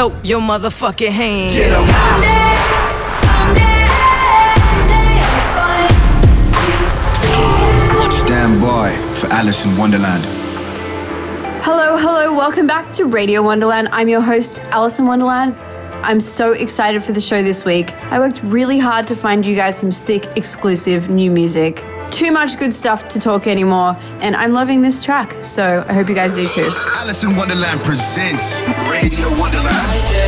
throw your motherfucking hand. Get 'em. Stand by for Alice in Wonderland. Hello, hello, welcome back to Radio Wonderland. I'm your host, Alice in Wonderland. I'm so excited for the show this week. I worked really hard to find you guys some sick, exclusive new music. Too much good stuff to talk anymore, and I'm loving this track, so I hope you guys do too. Alice in Wonderland presents Radio Wonderland.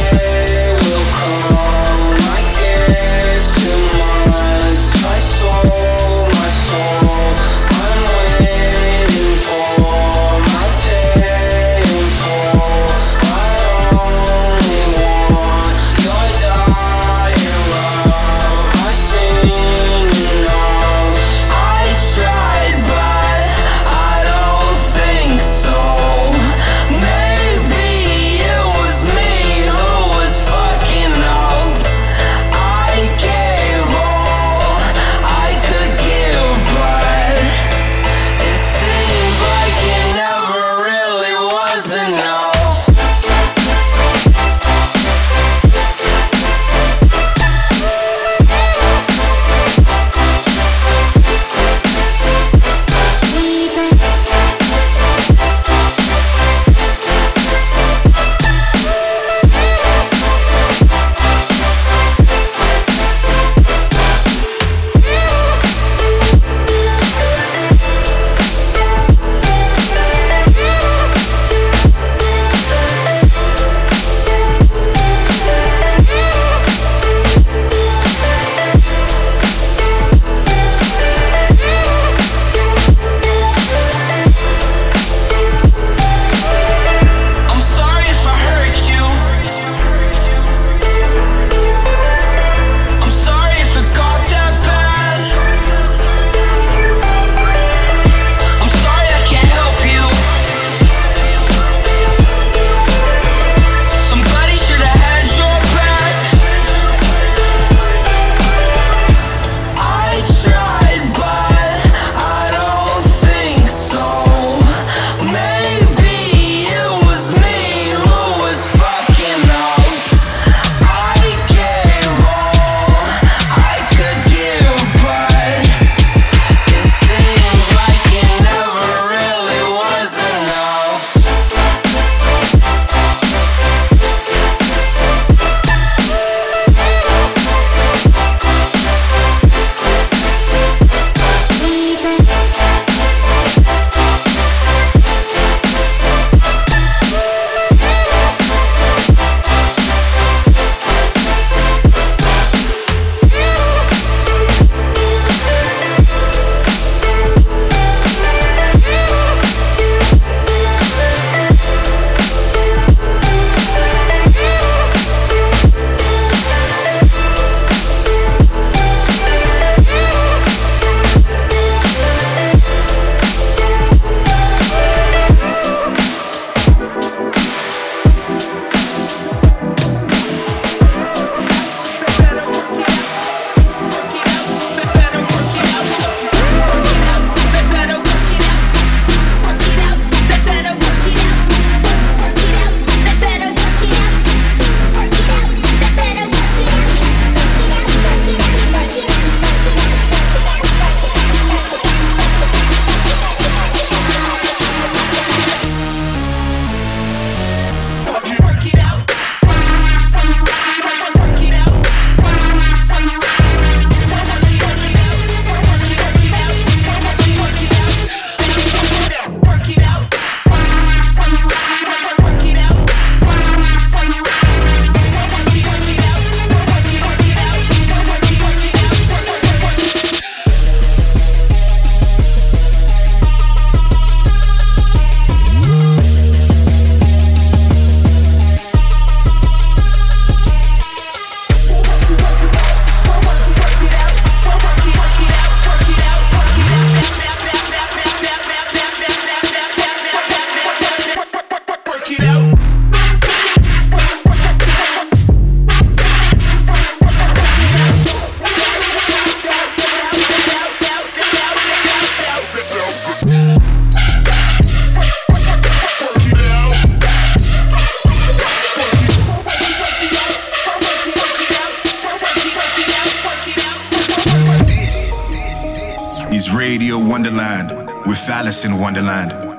In Wonderland.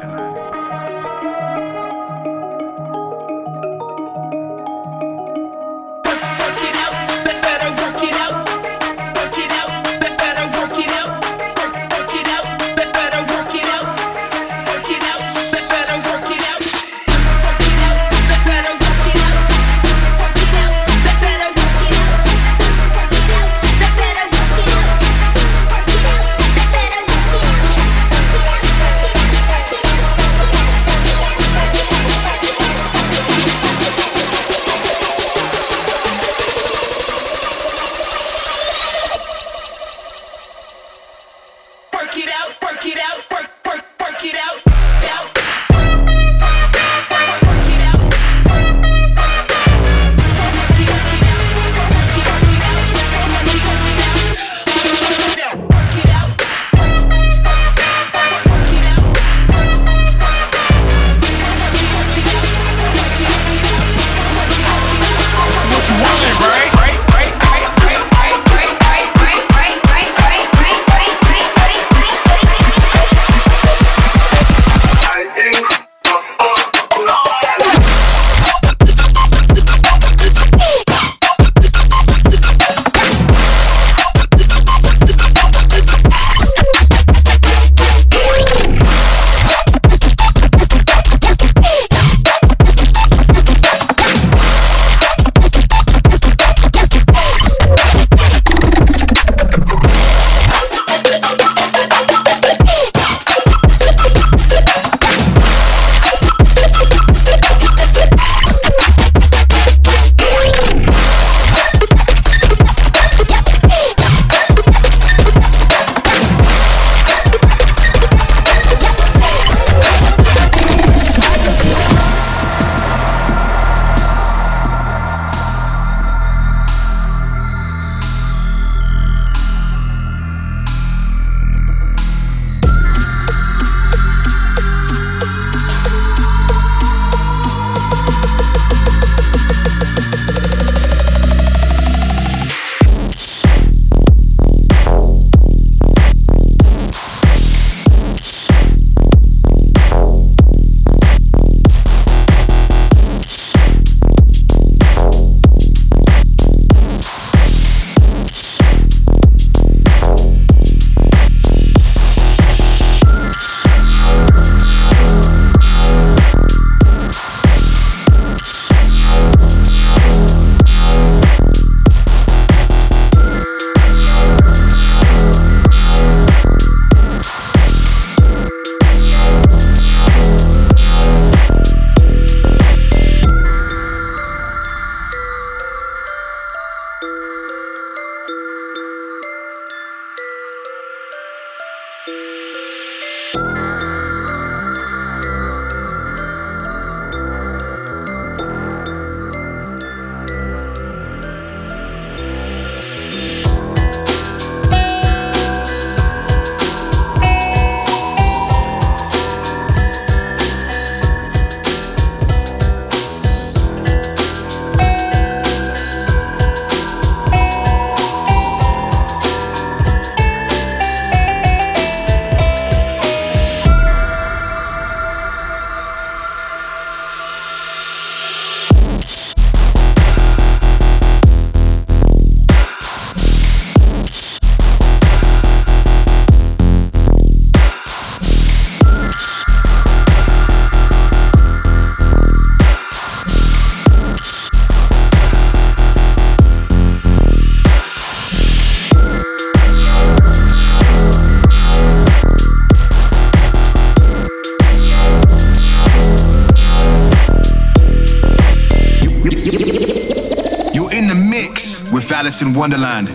Alice in Wonderland.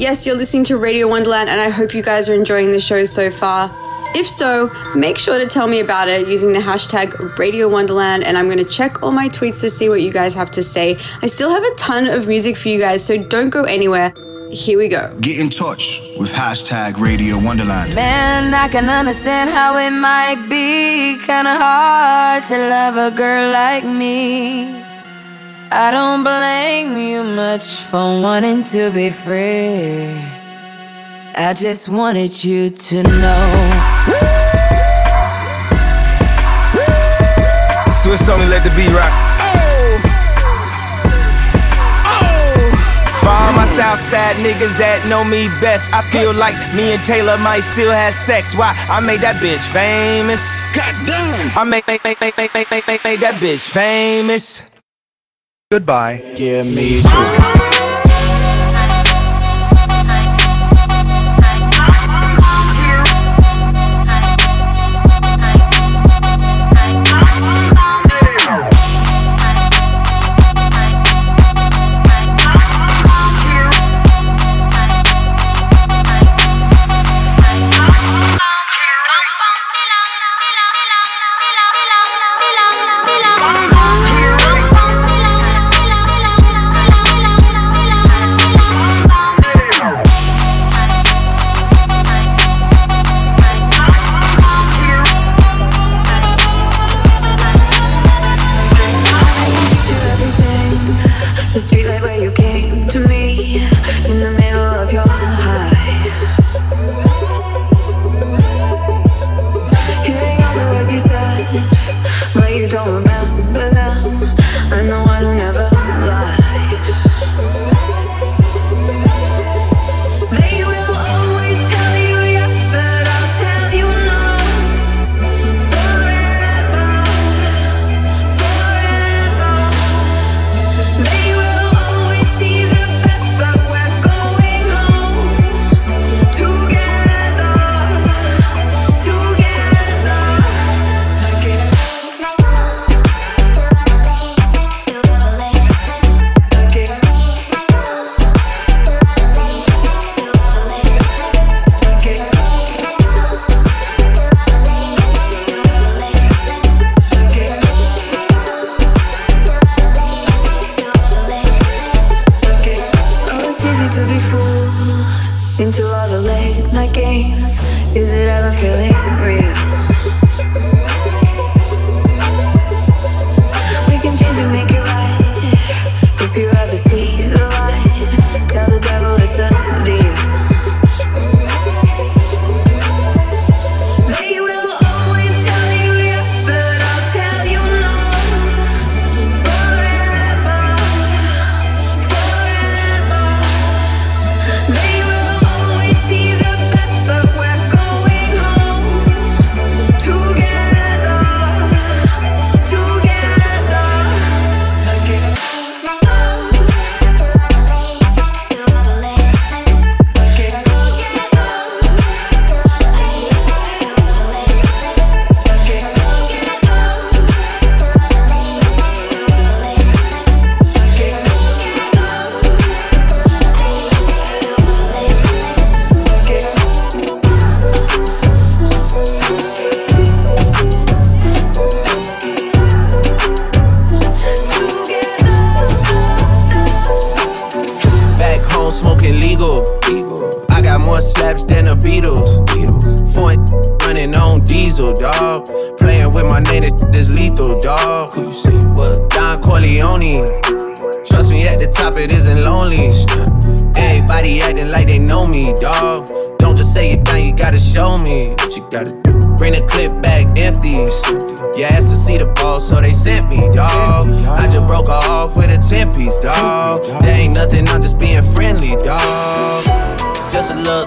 Yes, you're listening to Radio Wonderland, and I hope you guys are enjoying the show so far. If so, make sure to tell me about it using the hashtag Radio Wonderland, and I'm going to check all my tweets to see what you guys have to say. I still have a ton of music for you guys, so don't go anywhere. Here we go. Get in touch with hashtag Radio Wonderland. Man, I can understand how it might be kind of hard to love a girl like me. I don't blame you much for wanting to be free. I just wanted you to know. Swiss only let the beat rock. Oh. Oh. south side niggas that know me best. I feel like me and Taylor might still have sex. Why? I made that bitch famous. Goddamn. I made, made, made, made, made, made, made, made that bitch famous. Goodbye. Give me two.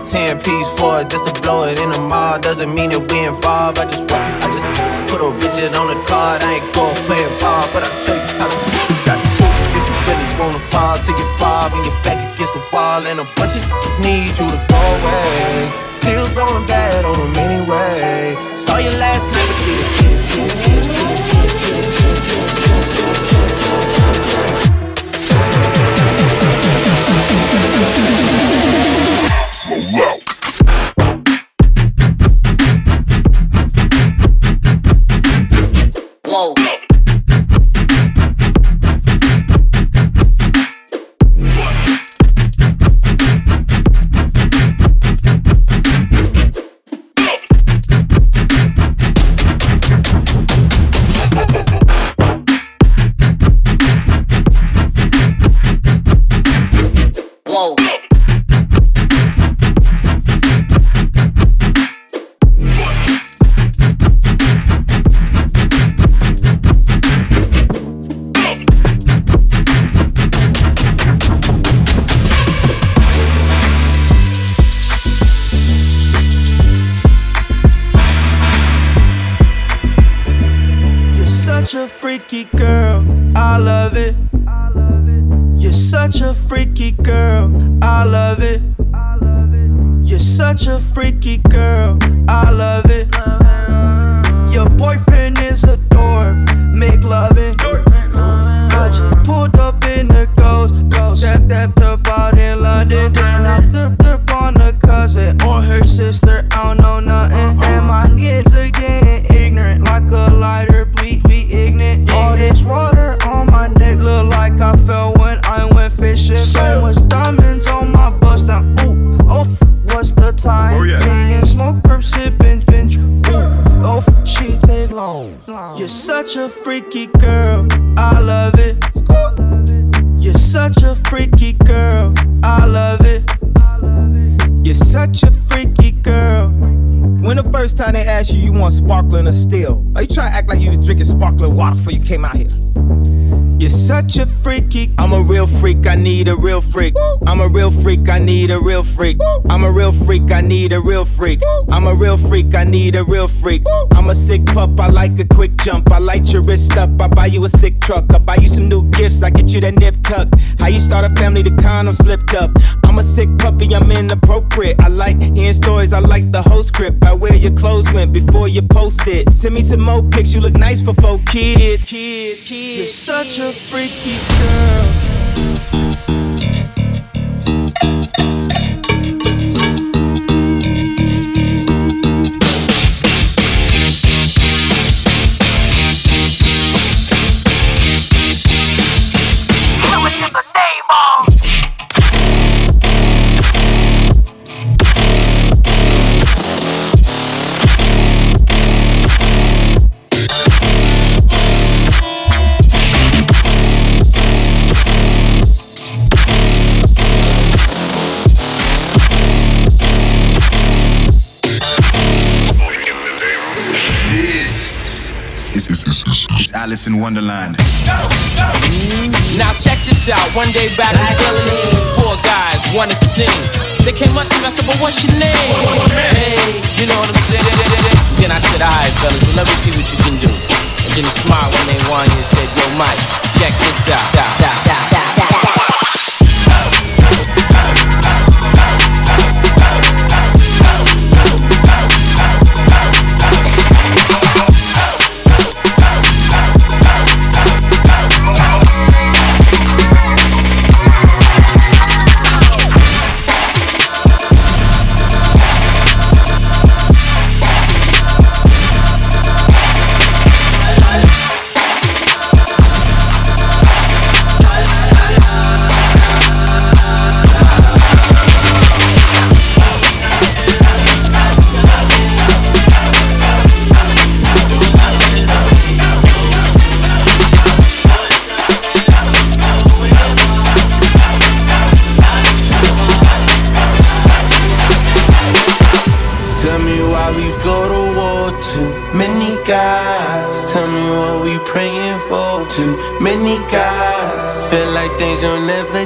ten piece for it just to blow it in the mall. Doesn't mean that we involved. I just I just put a rigid on the card. I ain't gon' play it ball, but I'll show you how to got it. If you really wanna fall take your five and your back against the wall, and a bunch of need you to go away. Still going bad on them anyway. Saw you last night, but did it. Sister. I don't know nothing. And my kids are getting ignorant. Like a lighter, please be ignorant. All this water on my neck look like I fell when I went fishing. So much diamonds on my bust now. Ooh, oh, what's the time? Oh, yeah. And smoke, perp, sipping, binge. Ooh, oh, she take long. You're such a freaky girl. I love it. You're such a freaky girl. I love it. You're such a freaky girl. When the first time they asked you, you want sparkling or still? Are you trying to act like you was drinking sparkling water before you came out here? You're such a freaky. I'm a real freak, I need a real freak. I'm a real freak, I need a real freak. I'm a real freak, I need a real freak. I'm a real freak, I need a real freak. I'm a sick pup, I like a quick jump. I light your wrist up, I buy you a sick truck. I buy you some new gifts, I get you that nip tuck. How you start a family, the condom slipped up. I'm a sick puppy, I'm inappropriate. I like hearing stories, I like the whole script. I wear your clothes went before you post it. Send me some more pics, you look nice for four kids. Kids, You're such a freaky girl. Is Alice in Wonderland. Now check this out. One day back in Philly, four guys wanted to sing. They came up to me, I said, but what's your name? Hey, you know what I'm saying? Then I said, alright, fellas, well, let me see what you can do. And then he smiled when they won and said, yo, Mike, check this out. Da, da, da.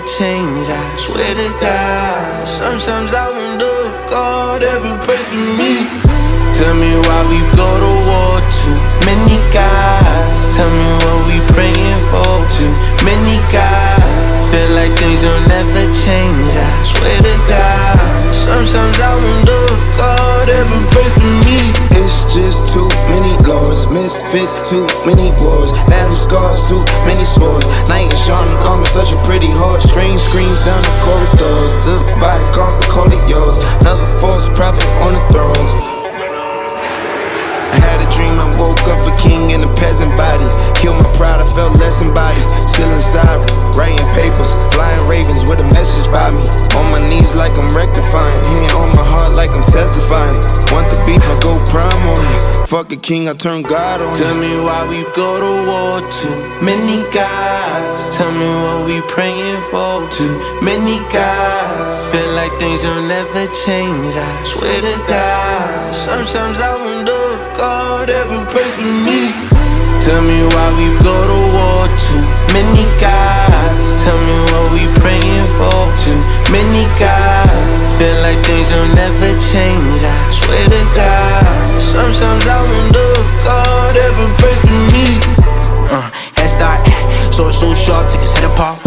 Change. I swear to God. Sometimes I wonder if God ever prays for me. Tell me why we go to war. Too many guys. Tell me what we praying for. Too many guys. Feel like things will never change. I swear to God. Sometimes I wonder if God ever prays for me. Many misfits, too many wars, battle scars, too many swords. Knight in shining armor, such a pretty heart. Strange screams down the corridors. Divide, conquer, call it yours. Another false prophet on the thrones. I had a dream, I woke up a king in a peasant body. Killed my pride, I felt less embodied. Still inside, writing papers, flying ravens with a message by me. On my knees like I'm rectifying, hand on my heart like I'm testifying. Want the beef, I go prime on you. Fuck a king, I turn God on. Tell you. me why we go to war. Too many guys. Tell me what we praying for. Too many guys. Feel like things will never change. I swear to God. Sometimes I wonder if God ever prays for me. Tell me why we go to war. Too many gods. Tell me what we praying for. Too many gods. Feel like things will never change. I swear to God. Sometimes I wonder if God ever prays for me. Uh, head start, so it's so sharp, take a head apart.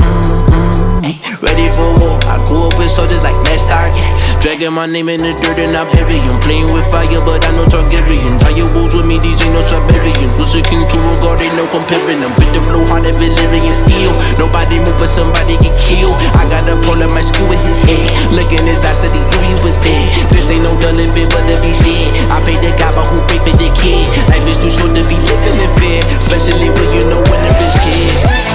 Ready for war, I grew up with soldiers like Nestor. Dragging my name in the dirt and I bury him. Playing with fire, but I know Targaryen. Tie your wolves with me, these ain't no Siberians. Who's a king to a god, ain't no comparing them. Bit the flow hard and in steel. Nobody move or somebody get killed. I got a pole at my skew with his head. Look in his eyes, said he knew he was dead. This ain't no delivery, but the be dead, I pay the guy, but who pay for the kid? Life is too short to be living in fear, especially when you know when a bitch dead.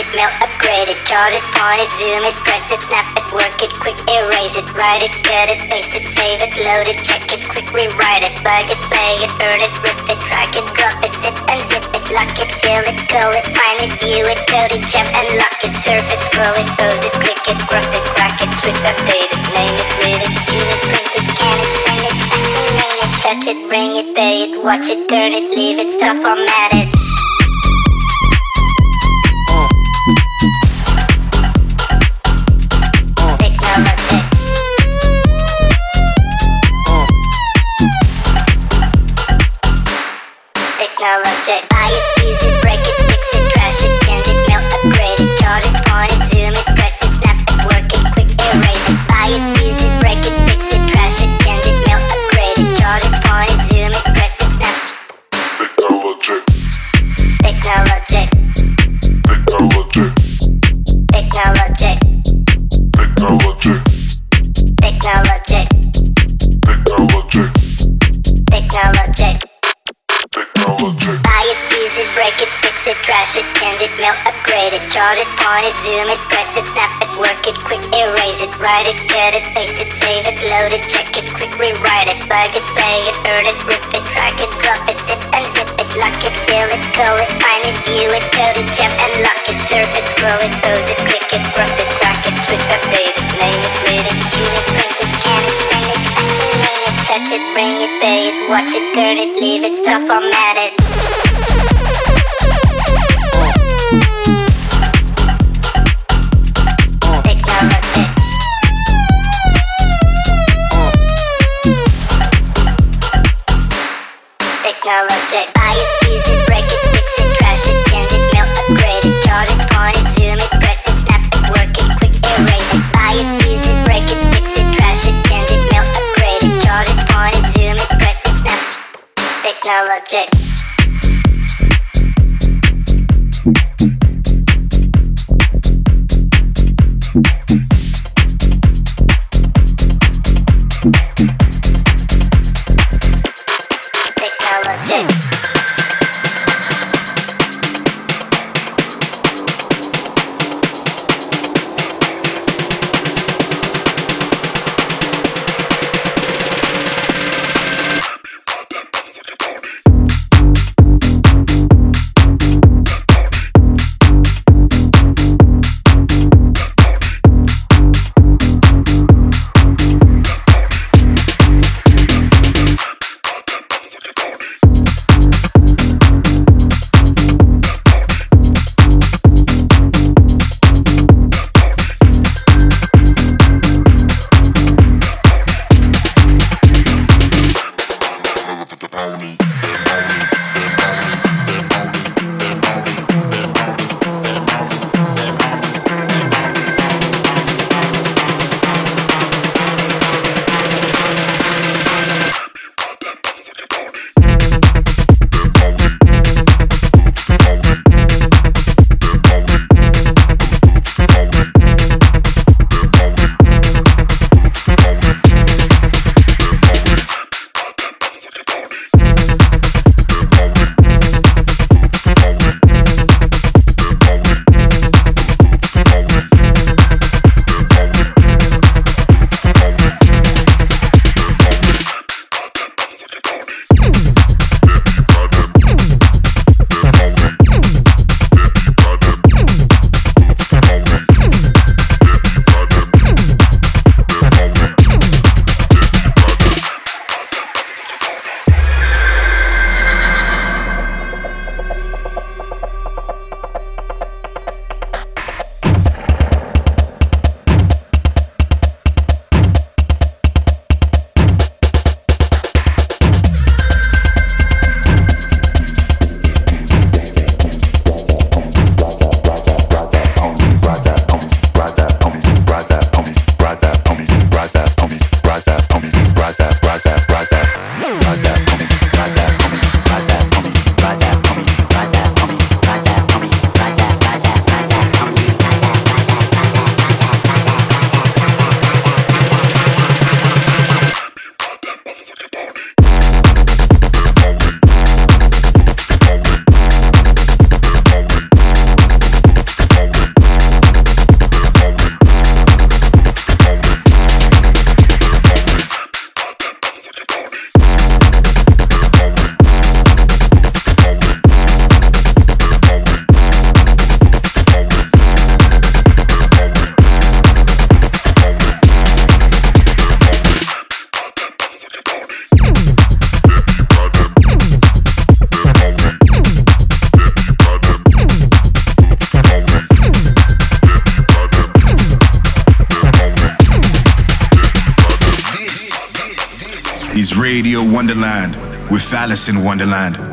It, melt, upgrade it, charge it, point it, zoom it, press it, snap it, work it, quick erase it, write it, cut it, paste it, save it, load it, check it, quick rewrite it, plug it, play it, burn it, rip it, drag it, drop it, zip and zip it, lock it, fill it, call it, find it, view it, code it, jump and lock it, surf it, scroll it, pose it, click it, cross it, crack it, switch, update it, name it, read it, tune it, print it, scan it, send it, fax, rename it, touch it, bring it, pay it, watch it, turn it, leave it, stop, format it. It, it, melt, upgrade it, chart it, point it, zoom it, press it, snap it, work it, quick erase it, write it, cut it, paste it, save it, load it, check it, quick rewrite it, plug it, play it, burn it, rip it, drag it, drop it, zip and zip it, lock it, fill it, call it, find it, view it, code it, jump and lock it, surf it, scroll it, pose it, click it, cross it, crack it, switch, update it, name it, read it, tune it, print it, scan it, send it, fax, rename it, touch it, bring it, pay it, watch it, turn it, leave it, stop, format it. subject. Radio Wonderland with Alice in Wonderland.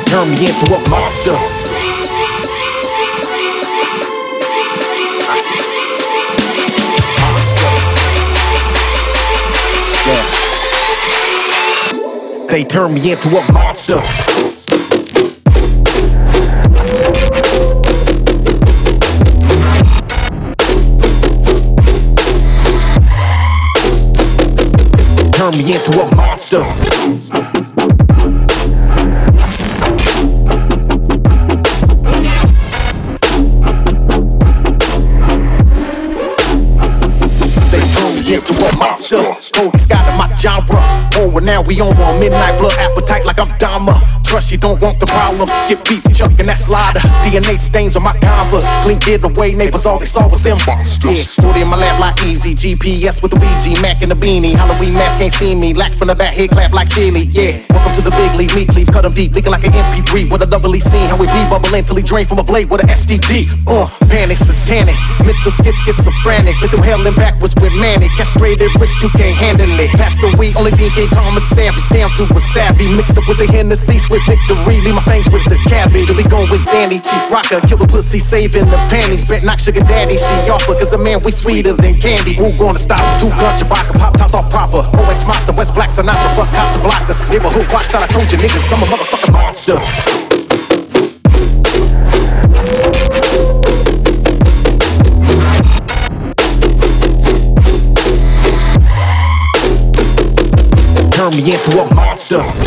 Turn me into a monster. Yeah. They turn me into a monster. Turn me into a monster. Monster. Cody Scott in my genre. Oh, Over now, we on one midnight blood appetite like I'm Dama. Trust you don't want the problems. Skip beef, chucking that slider. DNA stains on my converse. Clean it away, neighbors, all they saw was them monsters. Yeah, 40 in my lap like easy. GPS with the Ouija, Mac and the beanie. Halloween mask can't see me. Lack from the back, head clap like chili. Yeah, welcome to the big league. Meat cleave, cut them deep. Leaking like an MP3 with a doubly scene. How we be bubbling till he drain from a blade with a STD. Uh, panic, satanic. Mental skip, schizophrenic. Been through hell and backwards with manic. Castrated wrist, you can't handle it. Past the weed, only thing can't calm is savage. Down to a savvy. Mixed up with the Hennessy, with victory. Leave my fangs with the cabbage. Be going with Zanny, Chief Rocker. Kill the pussy, saving the panties. Bet knock sugar daddy, she offer. Cause a man, we sweeter than candy. Who gonna stop? Two gun Chewbacca, pop tops off proper. OX monster, West Black Sinatra, fuck cops and blockers. Neighborhood watch, that I told you niggas, I'm a motherfucking monster. Turn me into a monster.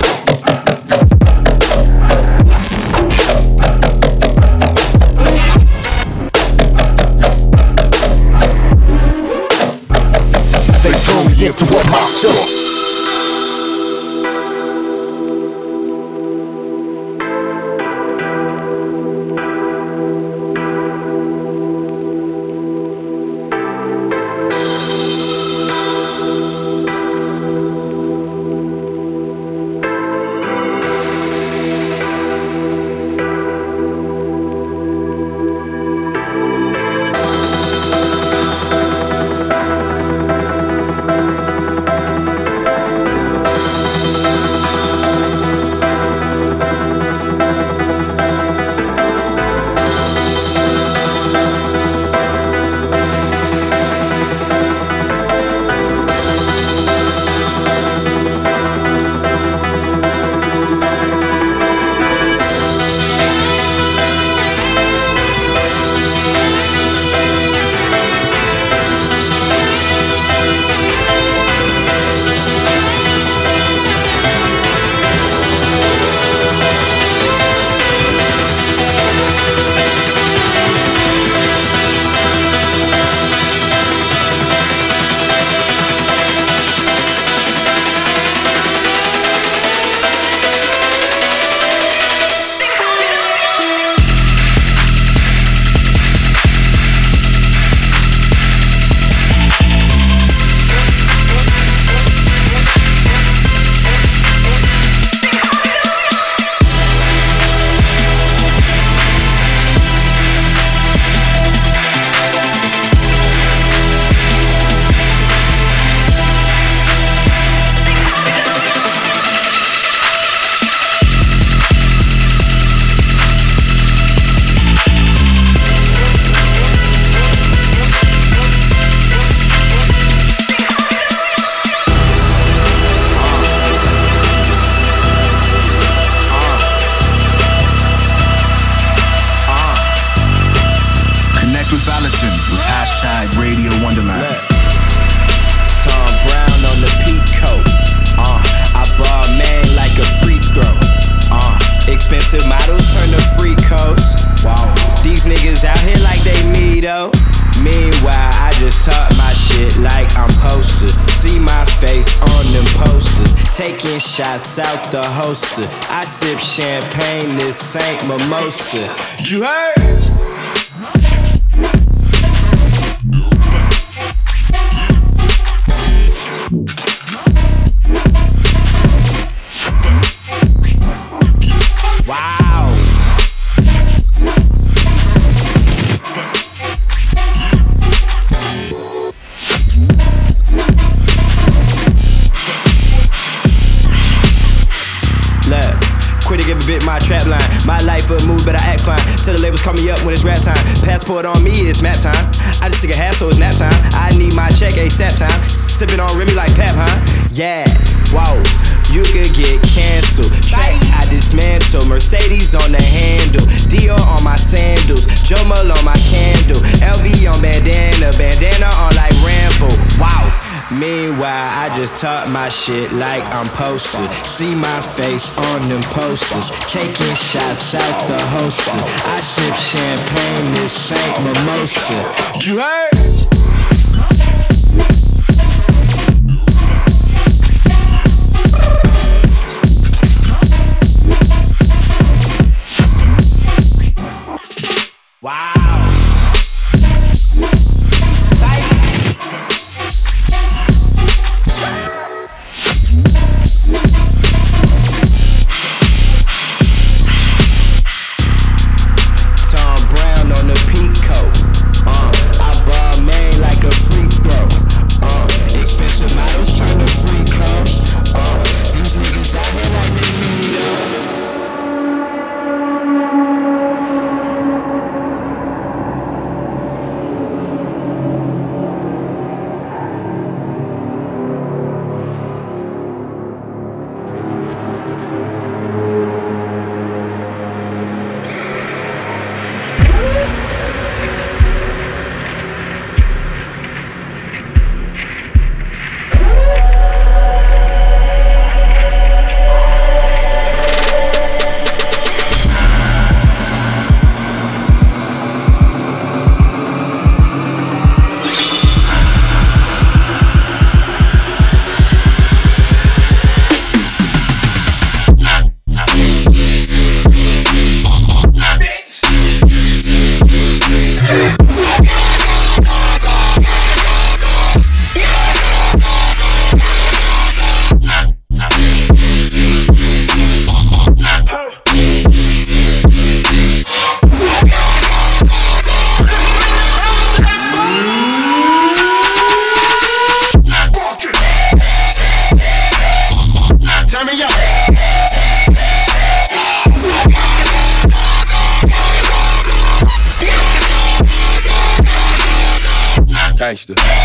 Holster. I sip champagne, this ain't mimosa. You heard? Time. Passport on me, it's map time. I just took a half, so it's nap time. I need my check ASAP time. Sipping on Remy like Pep, huh? Yeah, whoa. You could get canceled. Tracks I dismantle. Mercedes on the handle. Dior on my sandals. Jo Malone Meanwhile, I just talk my shit like I'm posted. See my face on them posters. Taking shots out the holster. I sip champagne, this ain't mimosa. You heard? Gangster.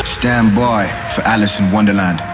Stand by for Alice in Wonderland.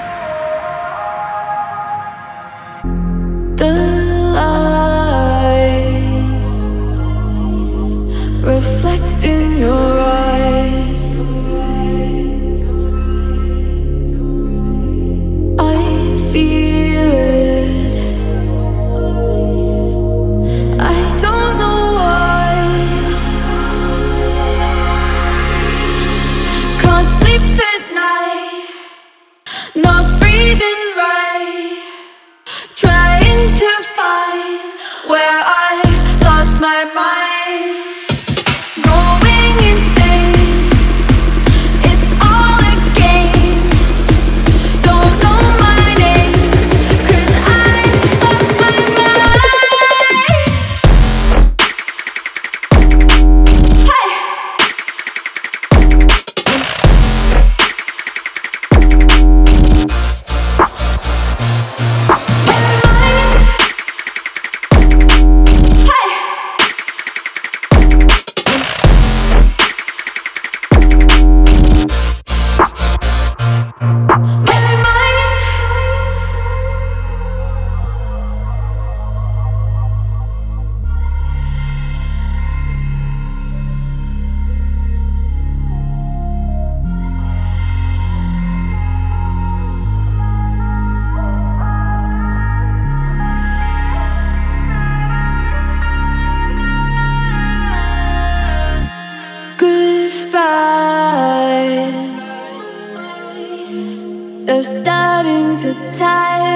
Starting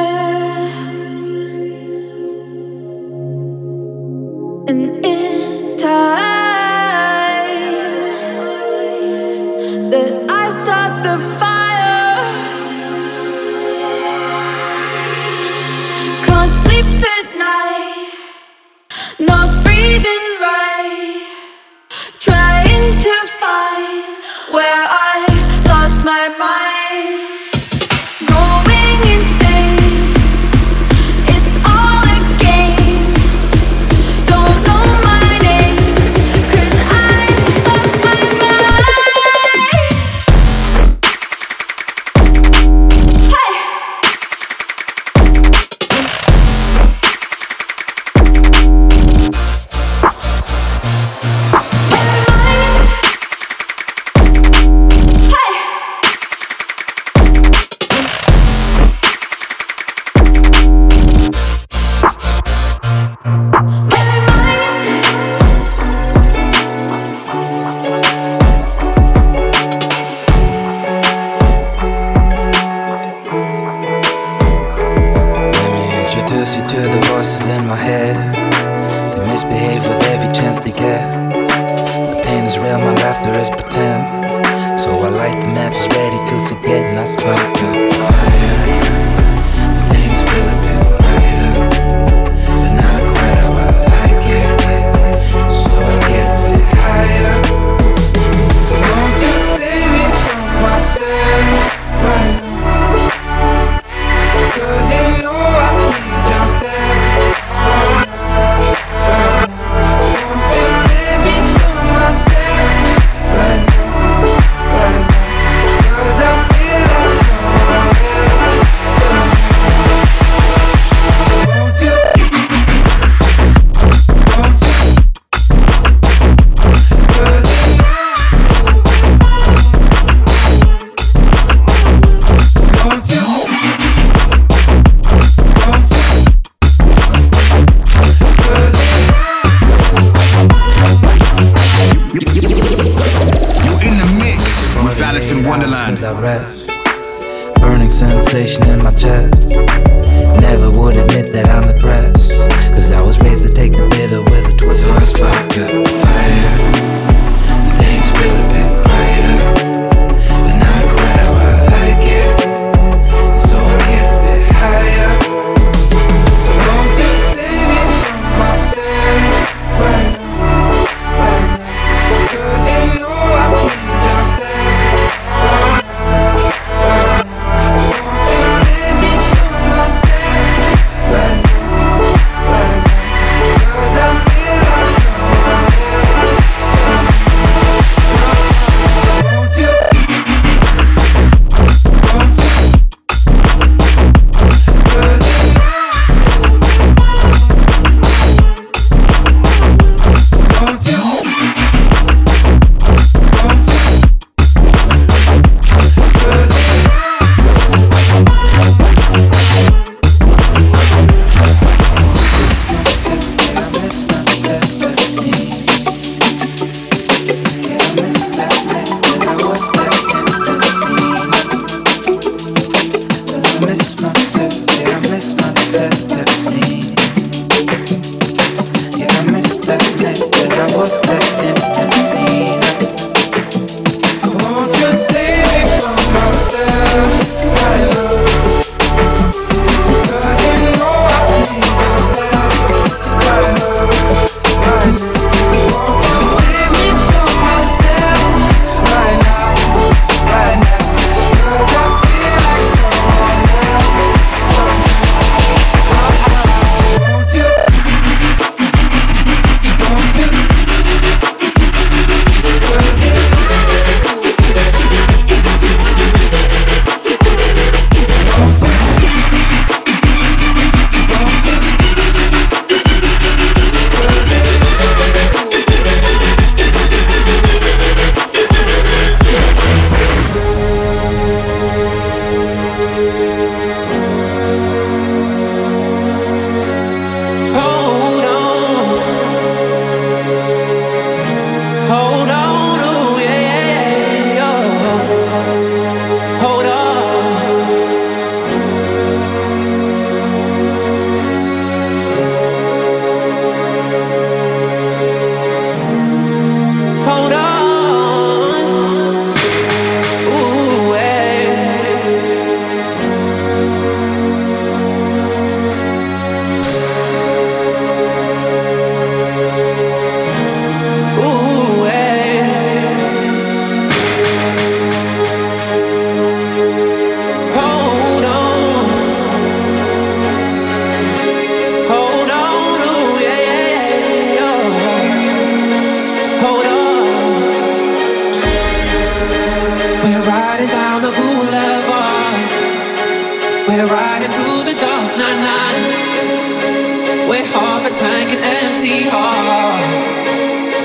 empty heart.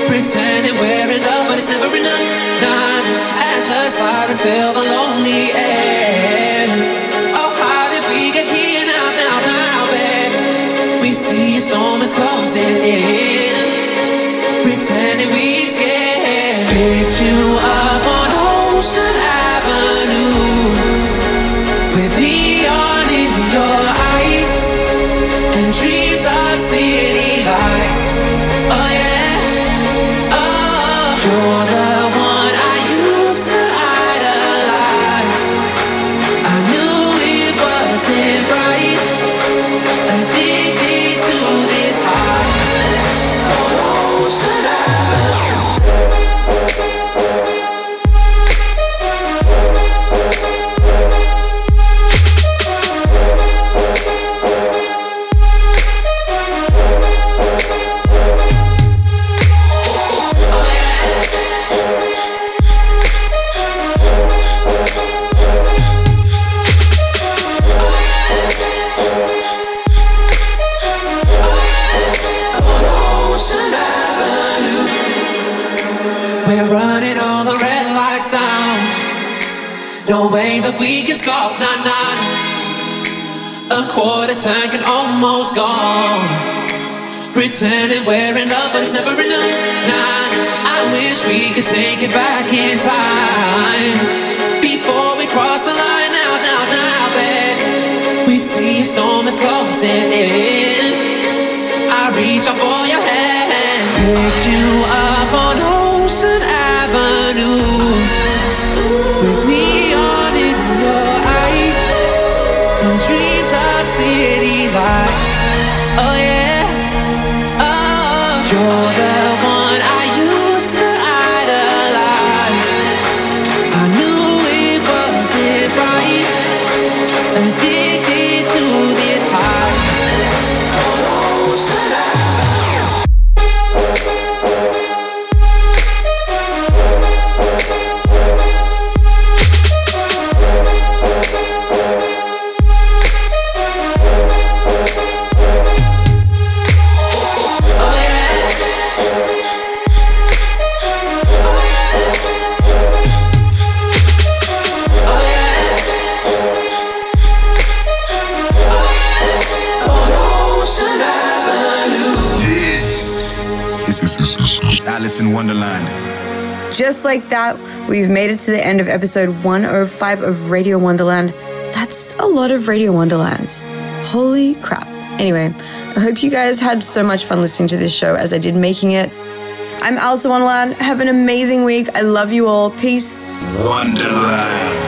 Pretending we're in love, but it's never enough. Not as the sirens fill the lonely air. Oh, how did we get here now, now, now, babe? We see a storm is closing in. Pretending we'd scared. Picked you up on ocean. quarter tank and almost gone. Pretending we're in love, but it's never enough. Nah, I wish we could take it back in time before we cross the line. Now, now, now, babe, we see a storm is closing in. I reach out for your hand, picked you up on Ocean Avenue. Just like that, we've made it to the end of episode 105 of Radio Wonderland. That's a lot of Radio Wonderlands. Holy crap. Anyway, I hope you guys had so much fun listening to this show as I did making it. I'm Alice Wonderland. Have an amazing week. I love you all. Peace. Wonderland.